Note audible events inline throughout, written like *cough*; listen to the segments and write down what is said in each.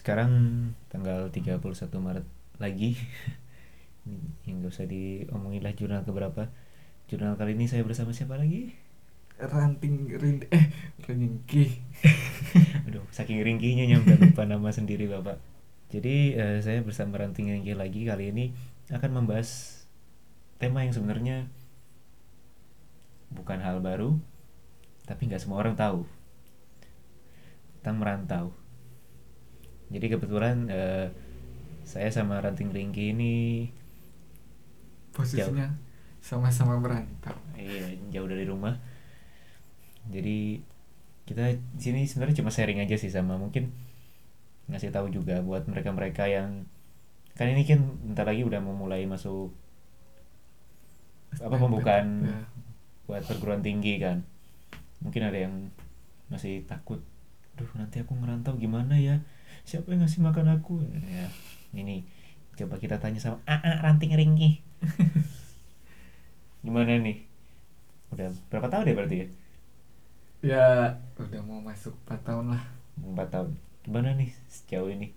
sekarang tanggal 31 Maret lagi. *laughs* Yang gak usah diomongin lah jurnal keberapa. Jurnal kali ini saya bersama siapa lagi? Ranting rind eh ringki *laughs* aduh saking ringkinya nyampe lupa nama sendiri bapak. Jadi eh, saya bersama ranting ringki lagi kali ini akan membahas tema yang sebenarnya bukan hal baru tapi nggak semua orang tahu. Tentang merantau jadi kebetulan eh, saya sama ranting ringki ini posisinya sama-sama merantau. Iya jauh dari rumah. Jadi kita di sini sebenarnya cuma sharing aja sih sama mungkin ngasih tahu juga buat mereka-mereka yang kan ini kan bentar lagi udah mau mulai masuk apa pembukaan Ya. buat perguruan tinggi kan. Mungkin ada yang masih takut duh nanti aku ngerantau gimana ya siapa yang ngasih makan aku? Ya ini coba kita tanya sama AA ranting ringki. *laughs* Gimana nih? Udah berapa tahun ya berarti ya? Ya udah mau masuk 4 tahun lah. Empat tahun. Gimana nih sejauh ini?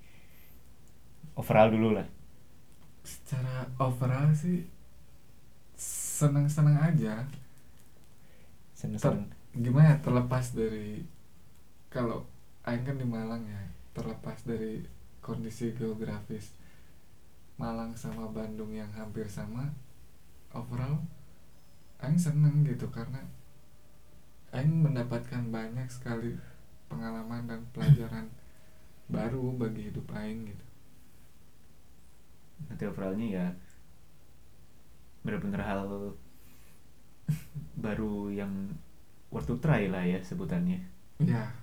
Overall dulu lah. Secara overall sih senang-senang aja. Seneng-seneng. Gimana ya, terlepas dari kalau Aing kan di Malang ya terlepas dari kondisi geografis Malang sama Bandung yang hampir sama overall Aing seneng gitu karena Aing mendapatkan banyak sekali pengalaman dan pelajaran *coughs* baru bagi hidup Aing gitu. Nanti overallnya ya bener-bener hal *laughs* baru yang worth to try lah ya sebutannya. Ya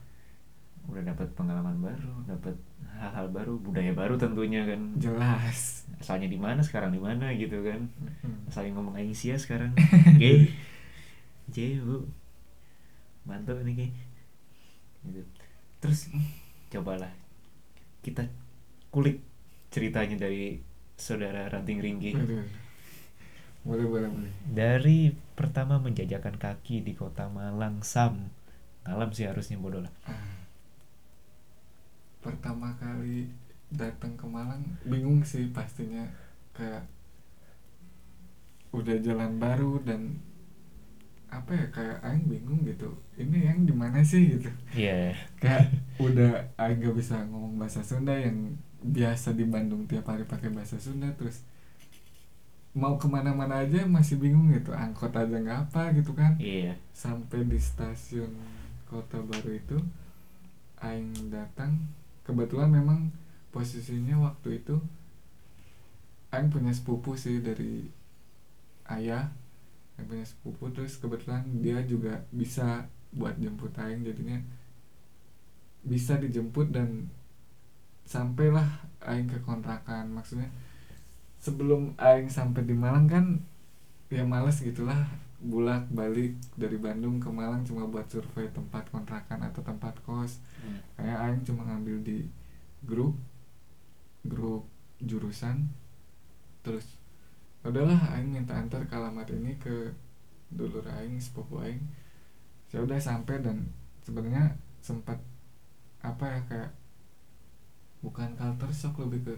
udah dapat pengalaman baru dapat hal-hal baru budaya baru tentunya kan. Jelas. Asalnya di mana sekarang di mana gitu kan. Hmm. asalnya ngomong Aisyah sekarang. *laughs* G J bu. Mantap nih G gitu. terus cobalah kita kulik ceritanya dari saudara ranting ringgi. Boleh boleh boleh. Dari pertama menjajakan kaki di kota Malang Sam. Malam sih harusnya bodoh lah. Ah. Pertama kali datang ke Malang bingung sih pastinya. Kayak udah jalan baru dan apa ya kayak Aing bingung gitu. Ini yang di mana sih gitu? Iya. Kayak *laughs* udah Aing gak bisa ngomong bahasa Sunda yang biasa di Bandung tiap hari pakai bahasa Sunda terus mau ke mana-mana aja masih bingung gitu angkot aja nggak apa gitu kan. Iya. Sampai di stasiun kota baru itu Aing datang kebetulan memang posisinya waktu itu Aing punya sepupu sih dari ayah. Aing punya sepupu terus kebetulan dia juga bisa buat jemput Aing jadinya bisa dijemput dan sampailah Aing ke kontrakan. Maksudnya sebelum Aing sampai di Malang kan ya males gitulah bulak balik dari Bandung ke Malang cuma buat survei tempat kontrakan atau tempat kos. Kayak Aing cuma ngambil di grup grup jurusan. Terus udahlah Aing minta antar ke alamat ini ke dulur Aing sepupu Aing. Saya udah sampai dan sebenarnya sempat apa ya kayak bukan culture shock lebih ke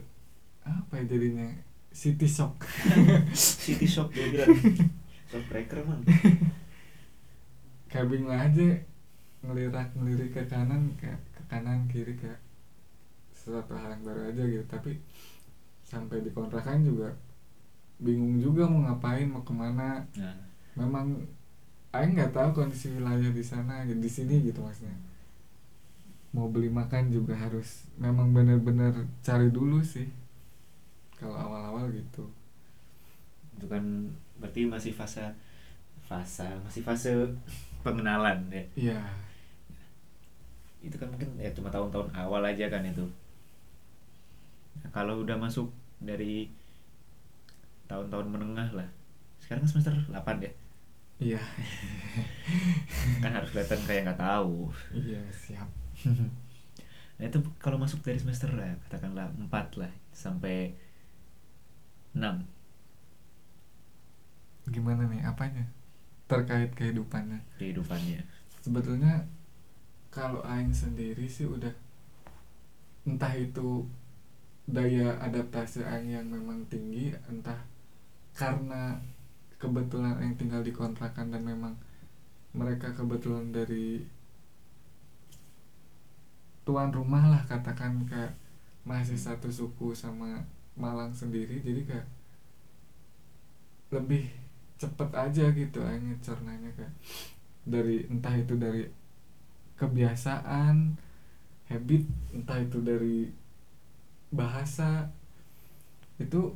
apa ya jadinya? City shock. *laughs* City Shock *laughs* dia bilang shock breaker man. *laughs* Kayak bingung aja ngelirik ngelirik ke kanan kayak ke kanan kiri kayak sesuatu hal yang baru aja gitu. Tapi sampai di kontrakan juga bingung juga mau ngapain mau ke mana. Nah memang Aing nggak tahu kondisi wilayah di sana di sini gitu maksudnya. Mau beli makan juga harus memang bener-bener cari dulu sih kalau awal-awal gitu itu kan berarti masih fase fase masih fase pengenalan ya. Iya. Itu kan mungkin ya cuma tahun-tahun awal aja kan itu. Nah, kalau udah masuk dari tahun-tahun menengah lah sekarang semester 8 ya iya. Kan harus kelihatan kayak nggak tahu. Iya siap. Nah itu kalau masuk dari semester lah katakanlah 4 lah sampai 6 gimana nih? Apanya terkait kehidupannya? Kehidupannya. Sebetulnya kalau Aing sendiri sih udah entah itu daya adaptasi Aing yang memang tinggi entah karena kebetulan Aing tinggal di kontrakan dan memang mereka kebetulan dari tuan rumah lah katakan kayak masih satu suku sama Malang sendiri jadi kayak lebih cepet aja gitu aing ngecernanya kayak dari entah itu dari kebiasaan habit entah itu dari bahasa itu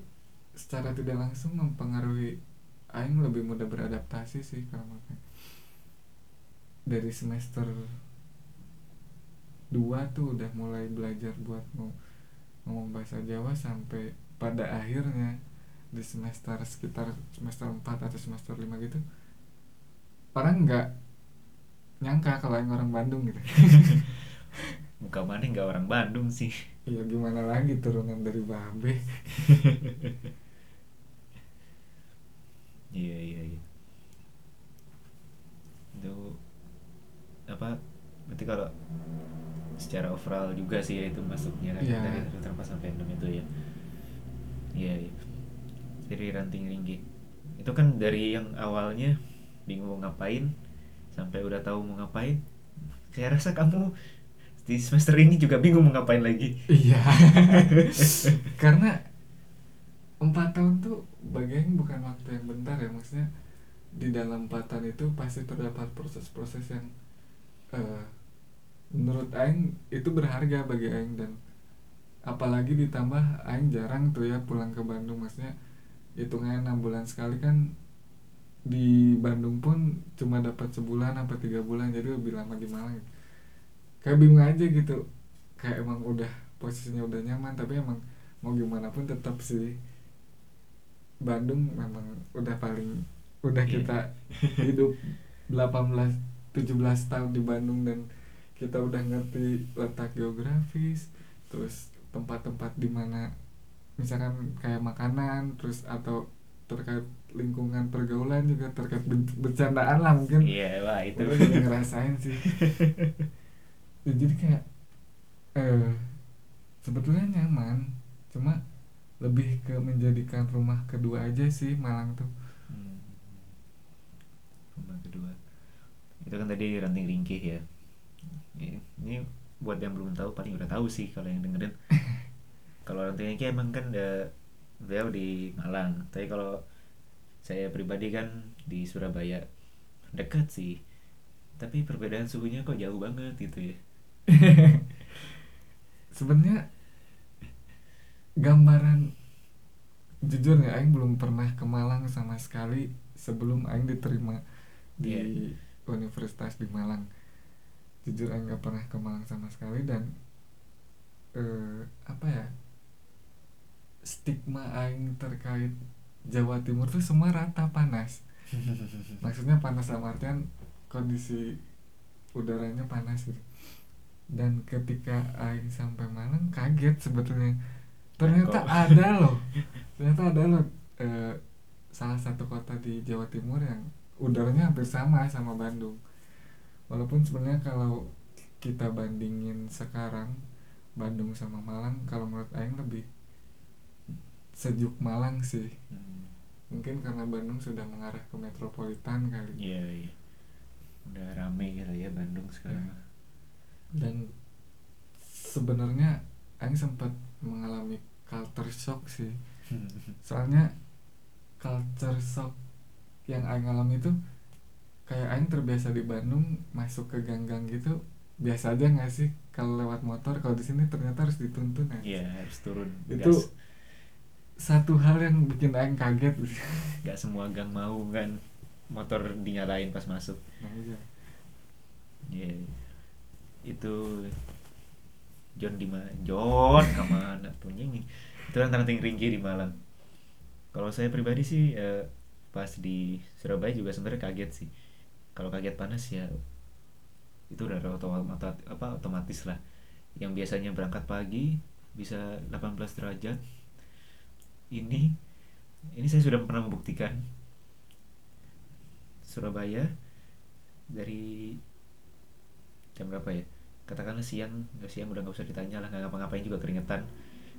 secara tidak langsung mempengaruhi aing lebih mudah beradaptasi sih kalau makanya dari semester dua tuh udah mulai belajar buat mau ngomong bahasa Jawa sampai pada akhirnya di semester sekitar semester 4 atau semester 5 gitu orang nggak nyangka kalau yang orang Bandung gitu. *laughs* Muka mana nggak orang Bandung sih. Ya gimana lagi turunan dari Babe? Iya iya iya. Itu apa berarti kalau secara overall juga sih ya itu masuknya kan Iya. dari terpas sampai fandom itu ya. Iya iya dari ranting ringgi itu kan dari yang awalnya bingung mau ngapain sampai udah tahu mau ngapain saya rasa kamu di semester ini juga bingung mau ngapain lagi. Iya. *laughs* Karena empat tahun tuh bagian bukan waktu yang bentar ya maksudnya di dalam empat tahun itu pasti terdapat proses-proses yang eh, menurut Aing itu berharga bagi Aing dan apalagi ditambah Aing jarang tuh ya pulang ke Bandung maksudnya hitungannya enam bulan sekali kan di Bandung pun cuma dapat sebulan apa tiga bulan jadi lebih lama di Malang kayak bingung aja gitu kayak emang udah posisinya udah nyaman tapi emang mau gimana pun tetap sih Bandung memang udah paling udah Iya. kita hidup 18 17 tahun di Bandung dan kita udah ngerti letak geografis terus tempat-tempat di mana misalkan kayak makanan terus atau terkait lingkungan pergaulan juga terkait ber- bercandaan lah mungkin iya wah itu juga ngerasain sih *laughs* Ya, jadi kayak eh sebetulnya nyaman cuma lebih ke menjadikan rumah kedua aja sih Malang tuh Hmm. Rumah kedua. Itu kan tadi ranting ringkih ya. Ini buat yang belum tahu paling udah tahu sih kalau yang dengerin. *laughs* kalau ranting ringkih emang kan udah beliau di Malang. Tapi kalau saya pribadi kan di Surabaya. Dekat sih. Tapi perbedaan suhunya kok jauh banget gitu ya. *laughs* sebenarnya gambaran jujur ya Aing belum pernah ke Malang sama sekali sebelum Aing diterima di Iya. universitas di Malang jujur Aing nggak pernah ke Malang sama sekali dan eh, apa ya stigma Aing terkait Jawa Timur tuh semua rata panas. *laughs* Maksudnya panas dalam artian kondisi udaranya panas gitu. Dan ketika Aing sampai Malang kaget sebetulnya. Ternyata Kok? ada loh. *laughs* Ternyata ada loh eh, salah satu kota di Jawa Timur yang udaranya hampir sama sama Bandung. Walaupun sebenarnya kalau kita bandingin sekarang Bandung sama Malang kalau menurut Aing lebih sejuk Malang sih Hmm. mungkin karena Bandung sudah mengarah ke metropolitan kali Iya, iya. Udah rame gitu ya Bandung sekarang. Ya. dan sebenarnya Aing sempat mengalami culture shock sih *laughs* soalnya culture shock yang Aing alami itu kayak Aing terbiasa di Bandung masuk ke gang-gang gitu biasa aja nggak sih kalau lewat motor kalau di sini ternyata harus dituntun ya Iya, harus turun. Itu Gas. Satu hal yang bikin Aing kaget Gak semua gang mau kan motor dinyalain pas masuk. nah, iya. Itu John di mana? John ke mana *laughs* tuh ini? Itu kan ranting ringgi di Malang. Kalau saya pribadi sih eh, pas di Surabaya juga sebenarnya kaget sih. Kalau kaget panas ya itu udah otomatis apa otomatis lah. Yang biasanya berangkat pagi bisa 18 derajat. Ini ini saya sudah pernah membuktikan. Surabaya dari jam berapa ya? Katakanlah siang nggak siang udah nggak usah ditanya lah nggak ngapa-ngapain juga keringetan.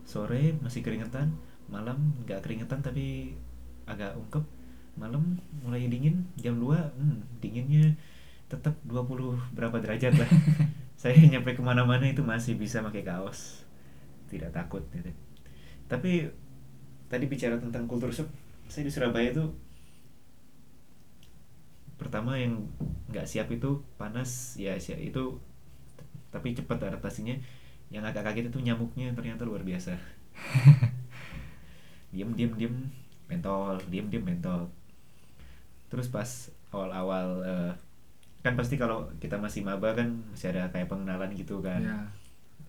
Sore masih keringetan malam nggak keringetan tapi agak ungkep. Malam mulai dingin jam 2 hmm, dinginnya tetap 20 berapa derajat lah. *laughs* Saya nyampe ke mana-mana itu masih bisa pakai kaos. Tidak takut gitu. Tapi tadi bicara tentang kultur shock saya di Surabaya itu pertama yang nggak siap itu panas ya siap itu tapi cepat adaptasinya. Yang agak kaget itu nyamuknya ternyata luar biasa. *laughs* Diem diem diem mentol diem diem mentol. Terus pas awal-awal eh, kan pasti kalau kita masih maba kan masih ada kayak pengenalan gitu kan. Ya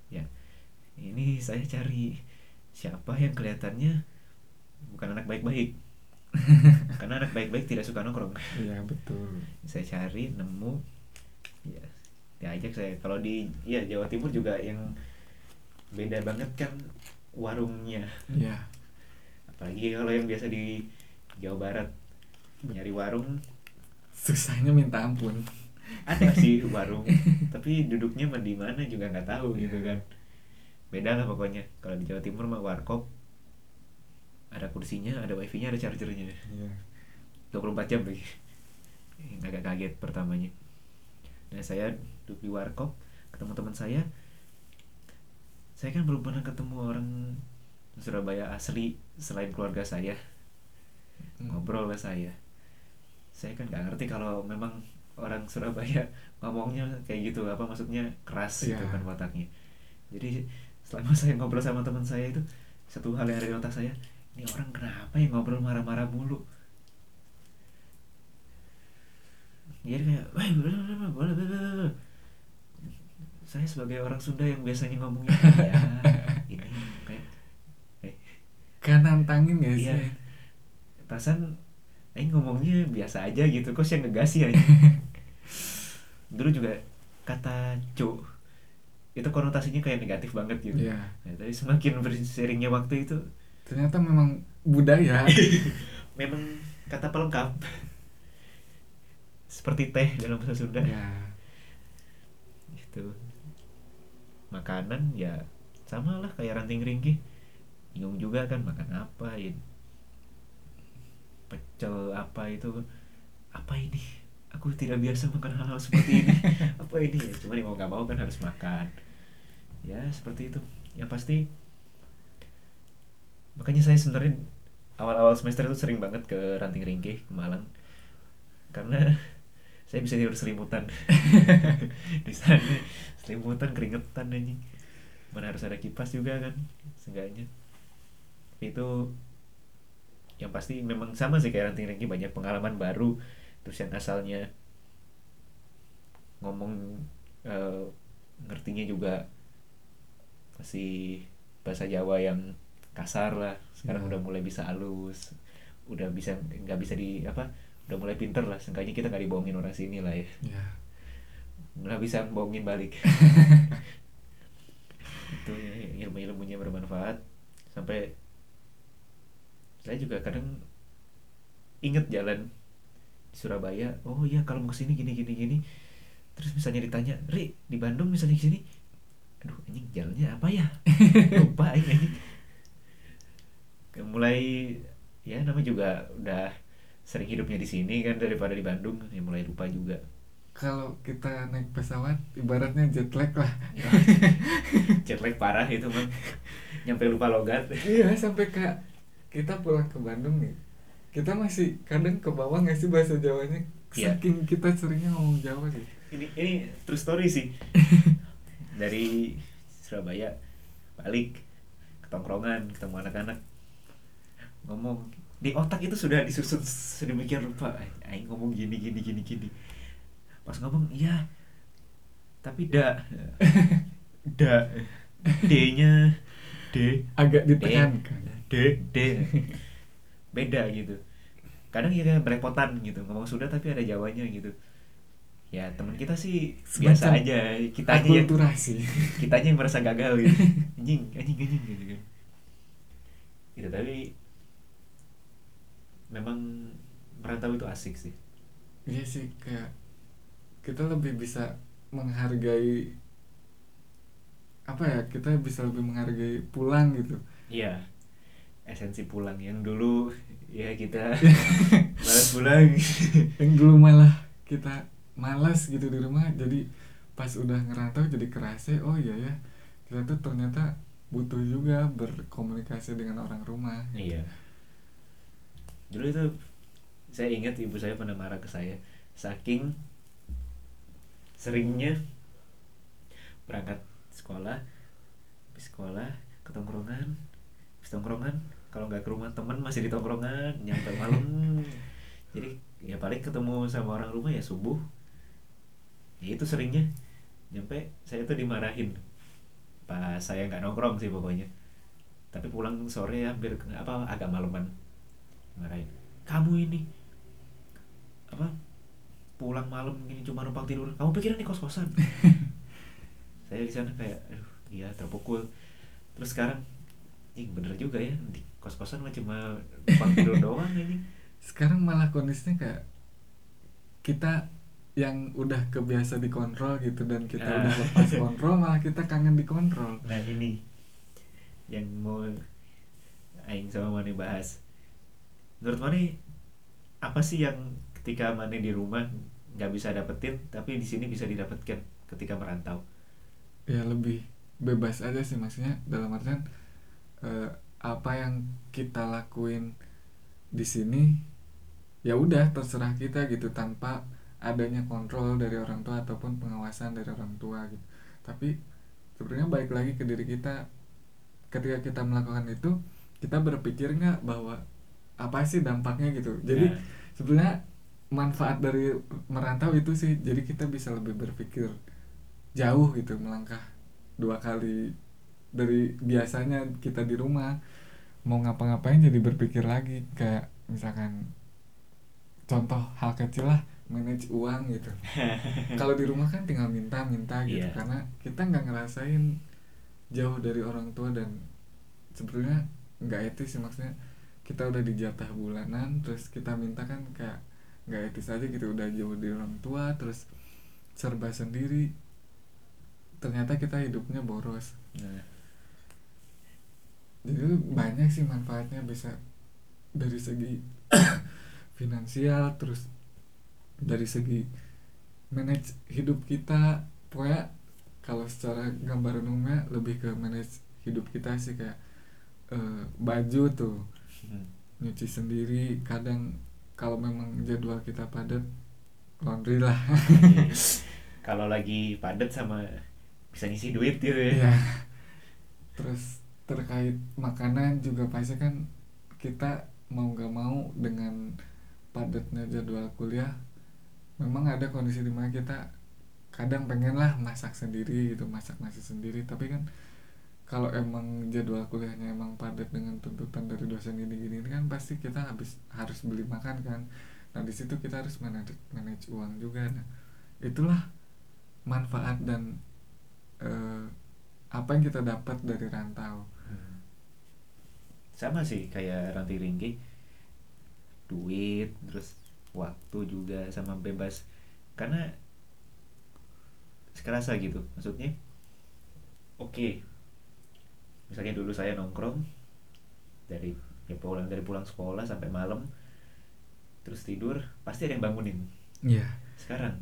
ya ini saya cari siapa yang kelihatannya bukan anak baik-baik. *laughs* Karena anak baik-baik tidak suka nongkrong. Iya betul. Saya cari nemu. Ya diajak saya. Kalau di ya Jawa Timur juga yang beda banget kan warungnya. Iya. Apalagi kalau yang biasa di Jawa Barat nyari warung. Susahnya minta ampun. Ada sih warung? *laughs* Tapi duduknya di mana juga nggak tahu gitu kan. Beda lah pokoknya. Kalau di Jawa Timur mah warkop ada kursinya ada wifi-nya ada chargernya. Iya. 24 jam lagi agak kaget pertamanya. Nah saya duduk di warkop ketemu teman saya. Saya kan belum pernah ketemu orang Surabaya asli selain keluarga saya. Hmm. ngobrol lah saya. Saya kan nggak ngerti kalau memang orang Surabaya *laughs* ngomongnya kayak gitu apa maksudnya keras gitu Iya. kan wataknya. Jadi selama *laughs* saya ngobrol sama teman saya itu satu hal yang ada di otak saya ini orang kenapa yang ngobrol marah-marah mulu jadi kayak wah boleh boleh boleh boleh boleh, boleh." saya sebagai orang Sunda yang biasanya ngomongnya ya ini kayak eh, kan nantangin ya sih Iya. perasaan Aing ngomongnya biasa aja gitu kok saya ngegas sih aja *laughs* dulu juga kata cu itu konotasinya kayak negatif banget gitu Iya. Nah, tapi semakin berseringnya waktu itu ternyata memang budaya. *laughs* Memang kata pelengkap. Seperti teh dalam bahasa Sunda. Ya. Gitu. Makanan ya sama lah kayak ranting ringkih. Bingung juga kan makan apa ya? Pecel apa itu? Apa ini? Aku tidak biasa makan hal-hal seperti ini. *laughs* Apa ini? Ya cuma mau nggak mau kan harus makan. Ya seperti itu. Yang pasti makanya saya sebenarnya awal-awal semester itu sering banget ke ranting ringkih ke Malang. Karena *laughs* saya bisa tidur selimutan. *laughs* Di sana selimutan keringetan anjing mana harus ada kipas juga kan seenggaknya. Itu yang pasti memang sama sih kayak ranting ringkih banyak pengalaman baru. Terus yang asalnya ngomong eh, ngertinya juga masih bahasa Jawa yang kasar lah. Sekarang Ya. udah mulai bisa halus. Udah bisa nggak bisa di apa udah mulai pinter lah. Seenggaknya kita nggak dibohongin orang sini lah ya. Ya. Nggak bisa bohongin balik. *laughs* Itu ya, ilmu ilmunya bermanfaat. Sampai saya juga kadang inget jalan di Surabaya. Oh iya kalau mau ke sini gini gini gini. Terus misalnya ditanya Ri di Bandung misalnya ke sini? Aduh anjing jalannya apa ya? *laughs* Lupa ini anjing mulai ya namanya juga udah sering hidupnya di sini kan daripada di Bandung ya mulai lupa juga. Kalau kita naik pesawat ibaratnya jet lag lah. Jet lag parah itu mah nyampe lupa logat. Iya sampai kayak kita pulang ke Bandung nih. Kita masih kadang ke bawah nggak sih bahasa Jawanya? Iya. saking kita seringnya ngomong Jawa sih. Ini ini true story sih. *laughs* Dari Surabaya balik ke tongkrongan ketemu anak-anak ngomong di otak itu sudah disusun sedemikian rupa. Aing ngomong gini gini gini gini. Pas ngomong iya. Tapi da. *laughs* Da. D nya d. Agak ditekankan. D. D. Beda gitu. Kadang ya kayak belepotan gitu. Ngomong sudah tapi ada jawanya gitu. Ya teman kita sih biasa Semacam aja. Kita aja yang kita aja yang merasa gagal gitu. *laughs* Anjing anjing anjing gitu kan gitu tapi memang merantau itu asik sih. Iya sih kayak kita lebih bisa menghargai apa ya kita bisa lebih menghargai pulang gitu. Iya esensi pulang yang dulu ya kita *laughs* malas pulang. Yang dulu malah kita malas gitu di rumah jadi pas udah ngerantau jadi kerasa oh iya ya kita tuh ternyata butuh juga berkomunikasi dengan orang rumah. Iya dulu itu saya ingat ibu saya pernah marah ke saya saking seringnya berangkat sekolah habis sekolah ke tongkrongan habis tongkrongan kalau nggak ke rumah teman masih di tongkrongan nyampe malam. *laughs* Jadi ya paling ketemu sama orang rumah ya subuh. Ya itu seringnya. Nyampe saya tuh dimarahin. Pas saya nggak nongkrong sih pokoknya. Tapi pulang sore ya hampir apa agak malaman marahin kamu ini apa pulang malam gini cuma numpang tidur kamu pikir ini kos kosan *laughs* saya di sana kayak aduh iya terpukul. Terus sekarang ih bener juga ya di kos kosan mah cuma numpang tidur *laughs* doang ini. Sekarang malah kondisinya kayak kita yang udah kebiasa dikontrol gitu dan kita Ah. udah lepas *laughs* kontrol malah kita kangen dikontrol. Nah ini yang mau Aing sama Mane bahas menurut Mane apa sih yang ketika Mane di rumah nggak bisa dapetin tapi di sini bisa didapatkan ketika merantau? Ya lebih bebas aja sih maksudnya dalam artian eh, apa yang kita lakuin di sini ya udah terserah kita gitu tanpa adanya kontrol dari orang tua ataupun pengawasan dari orang tua gitu. Tapi sebenarnya baik lagi ke diri kita. Ketika kita melakukan itu kita berpikir nggak bahwa apa sih dampaknya gitu. Jadi Nah, sebenarnya manfaat dari merantau itu sih jadi kita bisa lebih berpikir jauh gitu melangkah dua kali dari biasanya kita di rumah mau ngapa-ngapain jadi berpikir lagi. Kayak misalkan contoh hal kecil lah manage uang gitu. *laughs* Kalau di rumah kan tinggal minta-minta gitu Iya. karena kita nggak ngerasain jauh dari orang tua dan sebenarnya nggak etis sih maksudnya kita udah dijatah bulanan terus kita minta kan kayak nggak etis aja gitu udah jauh dari orang tua terus serba sendiri ternyata kita hidupnya boros. Nah, jadi itu banyak sih manfaatnya bisa dari segi *coughs* finansial terus dari segi manage hidup kita. Pokoknya kalau secara gambar umumnya lebih ke manage hidup kita sih kayak eh, baju tuh hmm, nyuci sendiri kadang kalau memang jadwal kita padat laundry lah iya. *laughs* kalau lagi padat sama bisa ngisi duit gitu ya Iya. terus terkait makanan juga pasti kan kita mau nggak mau dengan padatnya jadwal kuliah memang ada kondisi di mana kita kadang pengen lah masak sendiri gitu masak nasi sendiri tapi kan kalau emang jadwal kuliahnya emang padat dengan tuntutan dari dosen ini gini kan pasti kita habis harus beli makan kan. Nah di situ kita harus manage, manage uang juga. Nah itulah manfaat dan eh, apa yang kita dapat dari rantau. Hmm. sama sih kayak ranti ringgi duit terus waktu juga sama bebas. Karena sekerasa gitu. Maksudnya oke misalnya dulu saya nongkrong dari ya pulang dari pulang sekolah sampai malam terus tidur pasti ada yang bangunin. Iya. Sekarang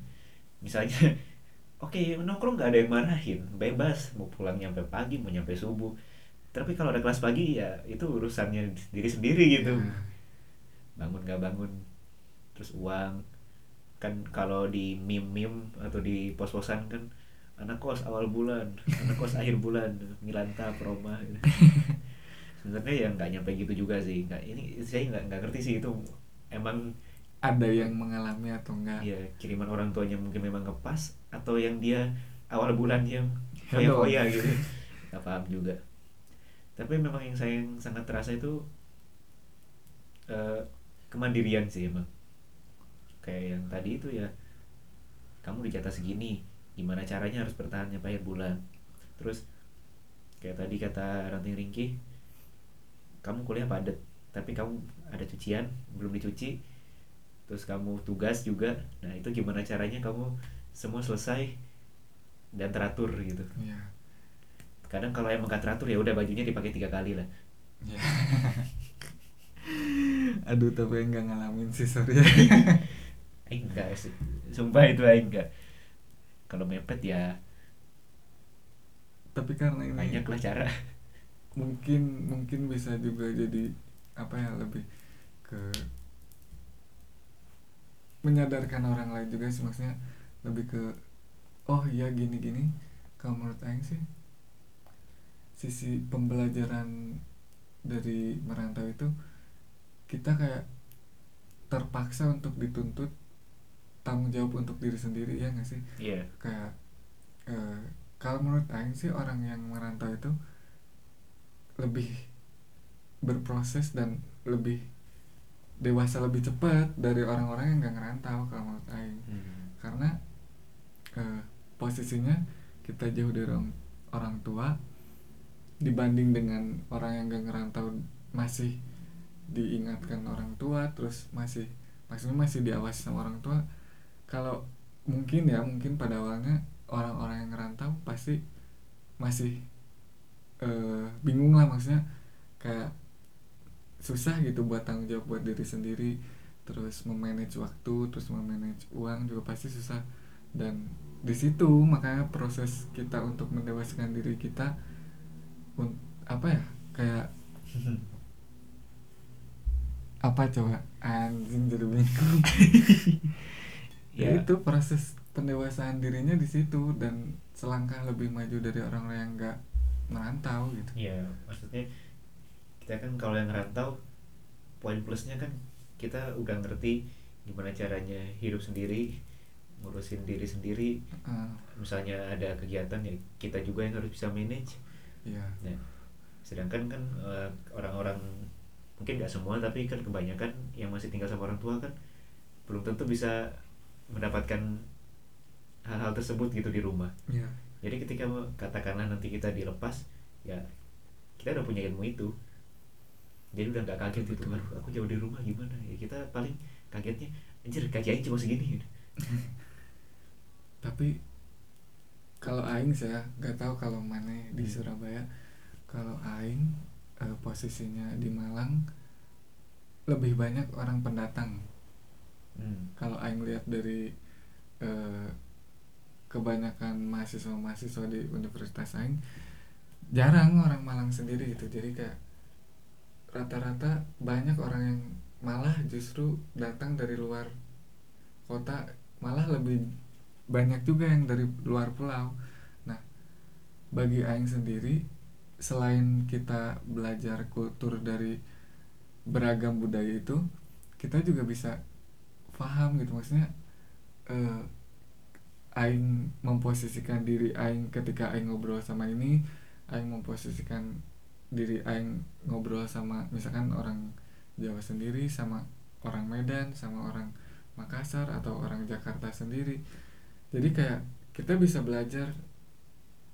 misalnya *laughs* oke nongkrong nggak ada yang marahin bebas mau pulang nyampe pagi mau nyampe subuh. Tapi kalau ada kelas pagi ya itu urusannya diri sendiri gitu. Bangun nggak bangun terus uang. Kan kalau di meme meme atau di pos posan kan anak kos awal bulan anak kos *laughs* akhir bulan milanta proma gitu. sebenarnya ya nggak nyampe gitu juga sih. Nggak ini saya nggak nggak ngerti sih itu emang ada yang mengalami atau enggak ya kiriman orang tuanya mungkin memang ngepas atau yang dia awal bulan yang *laughs* Hedon. foya-foya gitu. Nggak paham juga. Tapi memang yang saya yang sangat terasa itu eh, kemandirian sih emang. Kayak yang tadi itu ya kamu dijatah segini gimana caranya harus bertahan sampai akhir bulan. Terus kayak tadi kata ranting ringki kamu kuliah padat tapi kamu ada cucian belum dicuci terus kamu tugas juga. Nah itu gimana caranya kamu semua selesai dan teratur gitu. Iya. kadang kalau emang gak teratur ya udah bajunya dipakai tiga kali lah. Ya *laughs* aduh tapi enggak ngalamin sih sorry ya. Enggak sih. Sumpah itu enggak kalau mepet ya tapi karena ini banyak lah cara. Mungkin mungkin bisa juga jadi apa ya lebih ke menyadarkan orang lain juga sih maksudnya lebih ke oh iya gini gini kalau menurut Aing sih sisi pembelajaran dari merantau itu kita kayak terpaksa untuk dituntut tanggung jawab untuk diri sendiri ya nggak sih? Iya. Kayak eh, kalau menurut Aing sih orang yang merantau itu lebih berproses dan lebih dewasa lebih cepat dari orang-orang yang gak ngerantau kalau menurut Aing. Hmm. karena eh, posisinya kita jauh dari orang, orang tua dibanding dengan orang yang gak ngerantau masih diingatkan orang tua terus masih maksudnya masih diawasi sama orang tua kalau mungkin ya mungkin pada awalnya orang-orang yang ngerantau pasti masih eh, bingung lah maksudnya. Kayak susah gitu buat tanggung jawab buat diri sendiri terus memanage waktu terus memanage uang juga pasti susah. Dan di situ makanya proses kita untuk mendewaskan diri kita un- apa ya kayak *laughs* apa coba? Anjing jadi bingung *laughs* ya. Ya itu proses pendewasaan dirinya di situ dan selangkah lebih maju dari orang-orang yang nggak merantau gitu. Ya maksudnya kita kan kalau yang ngerantau poin plusnya kan kita udah ngerti gimana caranya hidup sendiri ngurusin diri sendiri. Eh, misalnya ada kegiatan ya kita juga yang harus bisa manage. Ya Nah, sedangkan kan eh, orang-orang mungkin nggak semua tapi kan kebanyakan yang masih tinggal sama orang tua kan belum tentu bisa mendapatkan hal-hal tersebut gitu di rumah. ya Jadi ketika katakanlah nanti kita dilepas, ya kita udah punya ilmu itu. Jadi udah nggak kaget gitu, aduh aku jauh dari rumah gimana? Ya kita paling kagetnya, anjir kaki Aing cuma segini. *laughs* tapi kalau aing saya nggak tahu kalau mana di Hmm. Surabaya kalau aing eh, posisinya di Malang lebih banyak orang pendatang Hmm. kalau aing lihat dari eh, kebanyakan mahasiswa-mahasiswa di universitas aing jarang orang Malang sendiri gitu jadi kayak rata-rata banyak orang yang malah justru datang dari luar kota malah lebih banyak juga yang dari luar pulau nah bagi aing sendiri selain kita belajar kultur dari beragam budaya itu kita juga bisa paham gitu maksudnya eh, aing memposisikan diri aing ketika aing ngobrol sama ini aing memposisikan diri aing ngobrol sama misalkan orang Jawa sendiri sama orang Medan sama orang Makassar atau orang Jakarta sendiri. Jadi kayak kita bisa belajar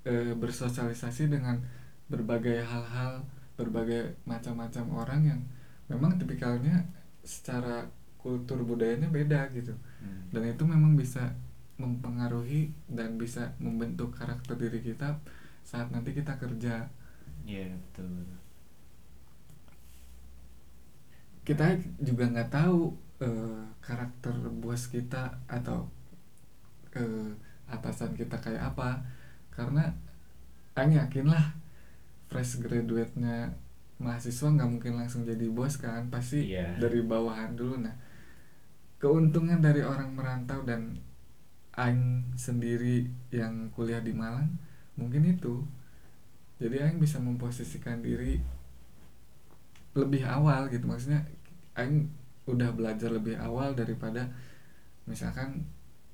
eh, bersosialisasi dengan berbagai hal-hal berbagai macam-macam orang yang memang tipikalnya secara kultur budayanya beda gitu Hmm. dan itu memang bisa mempengaruhi dan bisa membentuk karakter diri kita saat nanti kita kerja Iya betul. kita juga nggak tahu eh, karakter bos kita atau eh, atasan kita kayak apa karena Aing yakin lah fresh graduate-nya mahasiswa nggak mungkin langsung jadi bos kan pasti Iya. dari bawahan dulu nah keuntungan dari orang merantau dan Aing sendiri yang kuliah di Malang mungkin itu. Jadi Aing bisa memposisikan diri lebih awal gitu. Maksudnya Aing udah belajar lebih awal daripada misalkan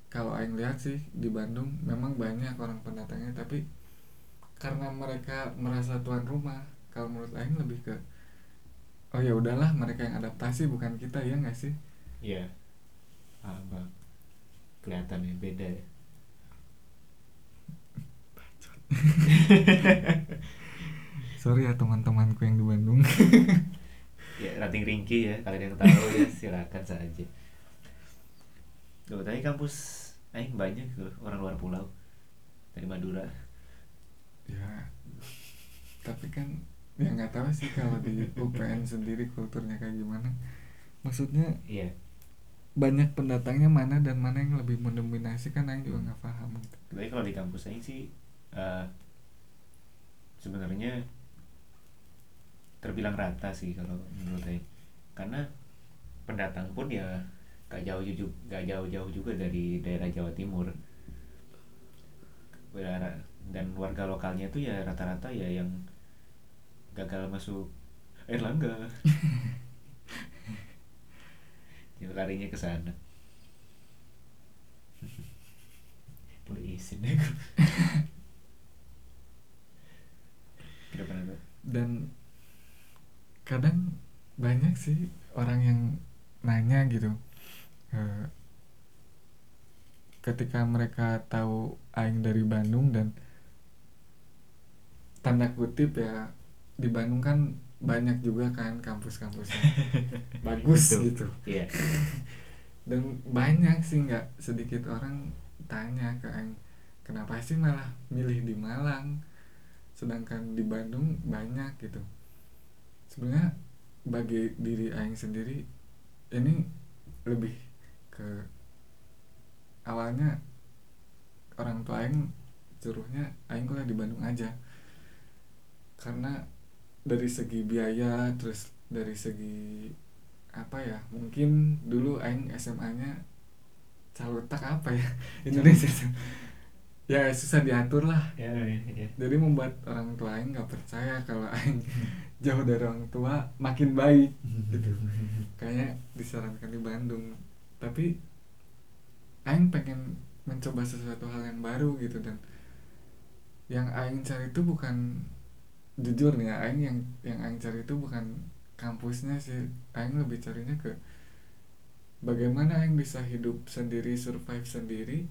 kalau Aing lihat sih di Bandung memang banyak orang pendatangnya tapi karena mereka merasa tuan rumah kalau menurut Aing lebih ke oh ya udahlah mereka yang adaptasi bukan kita ya nggak sih? Iya. Ah, bang. Kelihatannya beda ya. *laughs* sorry ya teman-temanku yang di Bandung. *laughs* Ya rating ringki ya kalian yang tahu ya silakan saja. Tuh, tadi kampus Aing banyak tuh orang luar pulau. Dari Madura. Ya tapi kan ya nggak tahu sih kalau di UPN sendiri kulturnya kayak gimana. Maksudnya iya banyak pendatangnya mana dan mana yang lebih mendominasi kan Aing juga nggak paham gitu. tapi kalau di kampus Aing sih eh, sebenarnya terbilang rata sih kalau menurut Aing. Karena pendatang pun ya gak jauh jauh gak jauh jauh juga dari daerah Jawa Timur. Dan warga lokalnya itu ya rata-rata ya yang gagal masuk Erlangga *laughs* ya larinya ke sana. *laughs* Boleh izin deh aku. *laughs* Dan kadang banyak sih orang yang nanya gitu. Eh, ketika mereka tahu Aing dari Bandung dan tanda kutip ya di Bandung kan banyak juga kan kampus-kampusnya. *laughs* Bagus gitu. Iya. *laughs* dan banyak sih nggak sedikit orang tanya ke Aing kenapa sih malah milih di Malang? Sedangkan di Bandung banyak gitu. Sebenarnya bagi diri Aing sendiri ini lebih ke awalnya orang tua Aing suruhnya Aing kuliah di Bandung aja. Karena dari segi biaya terus dari segi apa ya mungkin dulu Aing SMA-nya calutak apa ya? *laughs* Indonesia *laughs* ya susah diatur lah. Ya, ya, ya. jadi membuat orang tua Aing nggak percaya kalau Aing *laughs* jauh dari orang tua makin baik gitu. Kayaknya disarankan di Bandung. Tapi Aing pengen mencoba sesuatu hal yang baru gitu. Dan yang Aing cari itu bukan jujur nih ya Aing yang yang Aing cari itu bukan kampusnya sih. Aing lebih carinya ke bagaimana Aing bisa hidup sendiri survive sendiri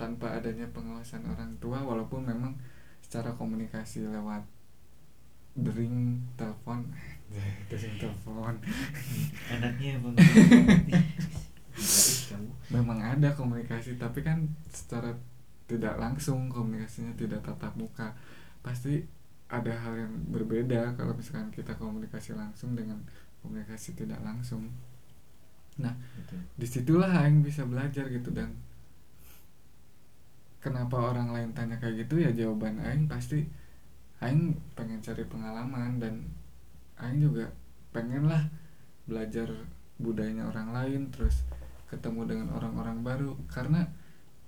tanpa adanya pengawasan orang tua walaupun memang secara komunikasi lewat dering telepon *laughs* dering telepon. Anaknya kamu. *laughs* memang ada komunikasi tapi kan secara tidak langsung komunikasinya tidak tatap muka. Pasti ada hal yang berbeda kalau misalkan kita komunikasi langsung dengan komunikasi tidak langsung nah Gitu. di situlah Aing bisa belajar gitu dan kenapa orang lain tanya kayak gitu ya jawaban Aing pasti Aing pengen cari pengalaman dan Aing juga pengen lah belajar budayanya orang lain terus ketemu dengan orang-orang baru karena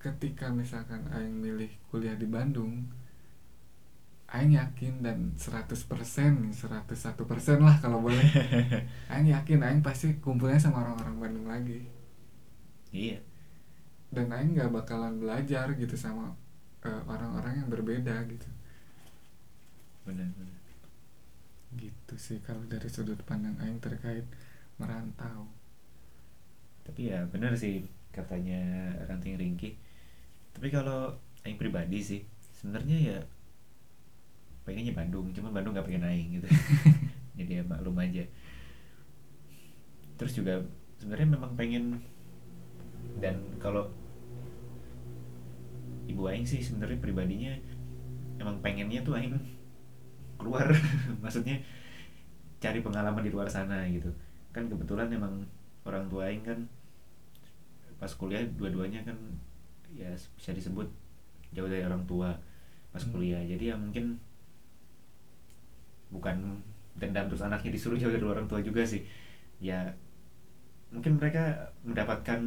ketika misalkan Aing milih kuliah di Bandung Aing yakin dan 100% nih 101% lah kalau boleh *laughs* Aing yakin Aing pasti kumpulnya sama orang-orang Bandung lagi Iya. dan Aing nggak bakalan belajar gitu sama eh, orang-orang yang berbeda gitu Benar, benar. gitu sih kalau dari sudut pandang Aing terkait merantau Tapi ya benar sih katanya ranting ringki. Tapi kalau aing pribadi sih sebenarnya ya pengennya Bandung, cuman Bandung nggak pengen aing gitu. *laughs* Jadi ya maklum aja. Terus juga sebenarnya memang pengen dan kalau ibu aing sih sebenarnya pribadinya emang pengennya tuh aing keluar *laughs* maksudnya cari pengalaman di luar sana gitu kan kebetulan emang orang tua aing kan pas kuliah dua-duanya kan ya bisa disebut jauh dari orang tua pas Hmm. kuliah jadi ya mungkin bukan dendam terus anaknya disuruh jauh dari orang tua juga sih. Ya mungkin mereka mendapatkan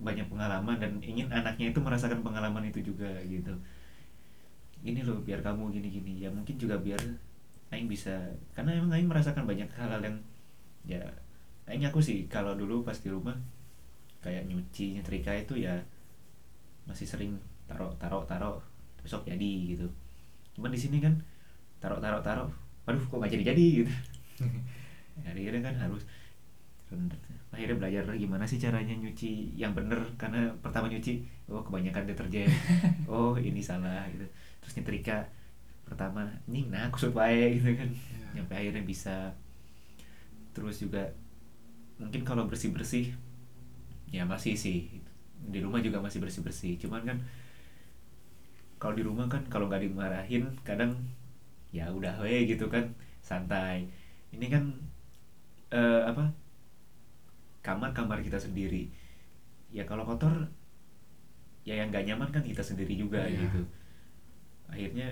banyak pengalaman dan ingin anaknya itu merasakan pengalaman itu juga gitu. Ini loh biar kamu gini-gini. Ya mungkin juga biar Aing bisa karena emang Aing merasakan banyak hal-hal yang ya Aing aku sih kalau dulu pas di rumah kayak nyuci nyetrika itu ya masih sering taruh taruh taruh besok jadi gitu. Cuman di sini kan taruh taruh taruh waduh kok gak jadi jadi gitu *laughs* akhirnya kan harus akhirnya belajar gimana sih caranya nyuci yang bener karena pertama nyuci oh kebanyakan deterjen. *laughs* Oh ini salah gitu. Terus nyetrika pertama nih nah kusut wae gitu kan. Ya. sampai akhirnya bisa. Terus juga mungkin kalau bersih bersih ya masih sih. Di rumah juga masih bersih bersih cuman kan kalau di rumah kan kalau nggak dimarahin kadang ya udah we gitu kan santai. Ini kan eh, apa kamar kamar kita sendiri. Ya kalau kotor ya yang nggak nyaman kan kita sendiri juga Iya. gitu. Akhirnya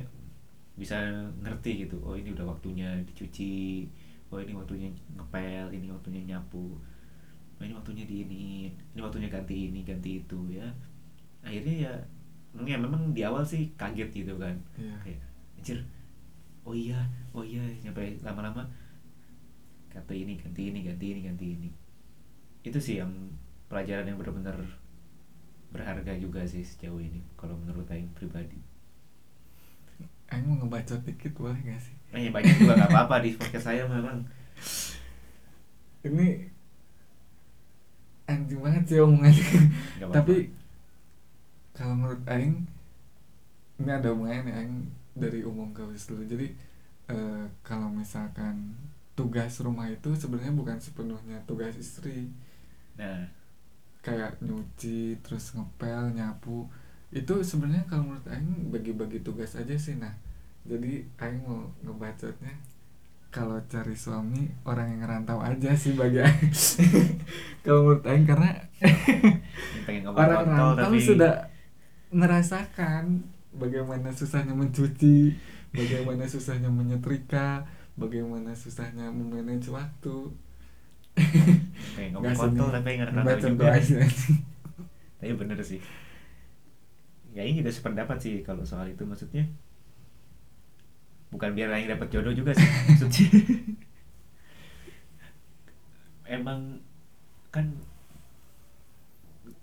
bisa ngerti gitu oh ini udah waktunya dicuci oh ini waktunya ngepel ini waktunya nyapu oh ini waktunya di ini ini waktunya ganti ini ganti itu ya. Akhirnya ya ya memang di awal sih kaget gitu kan. Iya. Kayak anjir oh iya oh iya sampai lama-lama kata ini ganti ini ganti ini ganti ini. Itu sih yang pelajaran yang benar-benar berharga juga sih sejauh ini kalau menurut Aing pribadi. Aing mau ngebacot dikit boleh gak sih? Eh banyak juga nggak apa-apa di podcast saya memang. Ini anjing banget sih omongannya tapi kalau menurut Aing ini ada nih Aing dari umum ke Wis dulu jadi eh, kalau misalkan tugas rumah itu sebenarnya bukan sepenuhnya tugas istri. Nah. Kayak nyuci terus ngepel nyapu. Itu sebenarnya kalau menurut Aing bagi-bagi tugas aja sih nah. Jadi Aing mau ngebacotnya kalau cari suami orang yang ngerantau aja sih bagi Aing. *laughs* Kalau menurut Aing karena *laughs* orang rantau tapi sudah merasakan bagaimana susahnya mencuci bagaimana susahnya menyetrika bagaimana susahnya memanage waktu. Pengen *laughs* ngomong Nggak kontol tapi nggak ngerti juga. *laughs* tapi bener sih. Ya ini juga sependapat sih kalau soal itu maksudnya. Bukan biar Aing dapat jodoh juga sih *laughs* maksudnya. Emang kan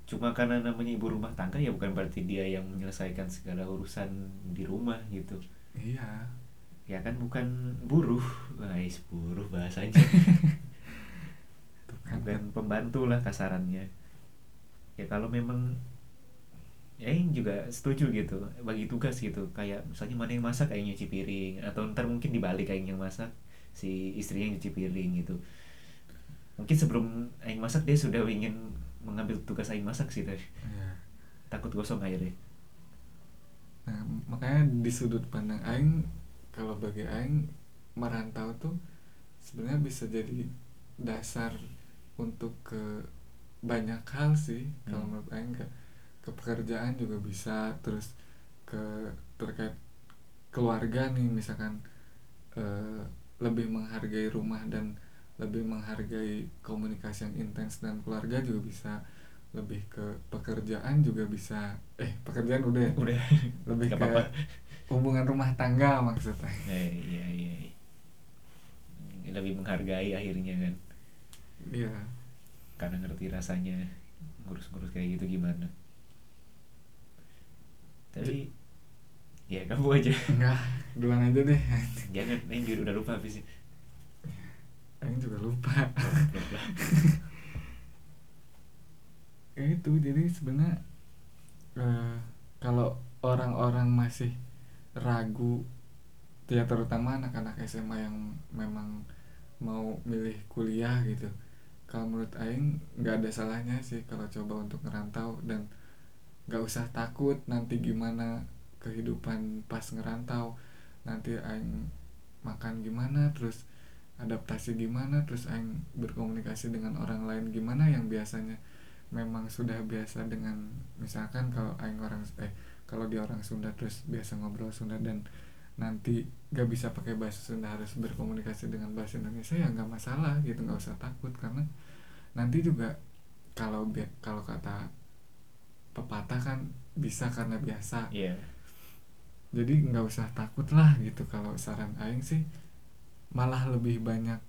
cuma karena namanya ibu rumah tangga ya bukan berarti dia yang menyelesaikan segala urusan di rumah gitu. Iya. Ya kan bukan buruh guys buruh bahasanya. *laughs* Kan. Bukan pembantu lah kasarannya. Ya kalau memang ya yang juga setuju gitu bagi tugas gitu. Kayak misalnya mana yang masak kayak nyuci piring. Atau ntar mungkin dibalik kayak yang masak si istrinya yang nyuci piring gitu. Mungkin sebelum aing masak dia sudah ingin mengambil tugas aing masak sih teh Iya. takut gosong airnya Nah, makanya di sudut pandang aing kalau bagi aing merantau tuh sebenarnya bisa jadi dasar untuk ke banyak hal sih kalau Hmm. menurut aing ke ke pekerjaan juga bisa terus ke terkait keluarga nih misalkan eh, lebih menghargai rumah dan lebih menghargai komunikasi yang intens dan keluarga juga bisa. Lebih ke pekerjaan juga bisa. Eh pekerjaan udah ya? udah. Lebih Gak ke apa-apa. hubungan rumah tangga maksudnya. Eh, iya iya iya. lebih menghargai akhirnya kan? Iya. Karena ngerti rasanya ngurus-ngurus kayak gitu gimana. Tapi ya kamu aja. Enggak duluan aja deh. Jangan ini udah lupa habisnya Aing juga lupa. *laughs* Ya itu jadi sebenarnya eh, kalau orang-orang masih ragu ya terutama anak-anak SMA yang memang mau milih kuliah gitu kalau menurut Aing nggak ada salahnya sih kalau coba untuk ngerantau dan nggak usah takut nanti gimana kehidupan pas ngerantau. Nanti Aing makan gimana terus adaptasi gimana terus Aing berkomunikasi dengan orang lain gimana yang biasanya memang sudah biasa dengan misalkan kalau Aing orang eh kalau dia orang Sunda terus biasa ngobrol Sunda dan nanti gak bisa pakai bahasa Sunda harus berkomunikasi dengan bahasa Indonesia ya nggak masalah gitu nggak usah takut karena nanti juga kalau kalau kata pepatah kan bisa karena biasa. Iya. Jadi nggak usah takut lah gitu kalau saran aing sih malah lebih banyak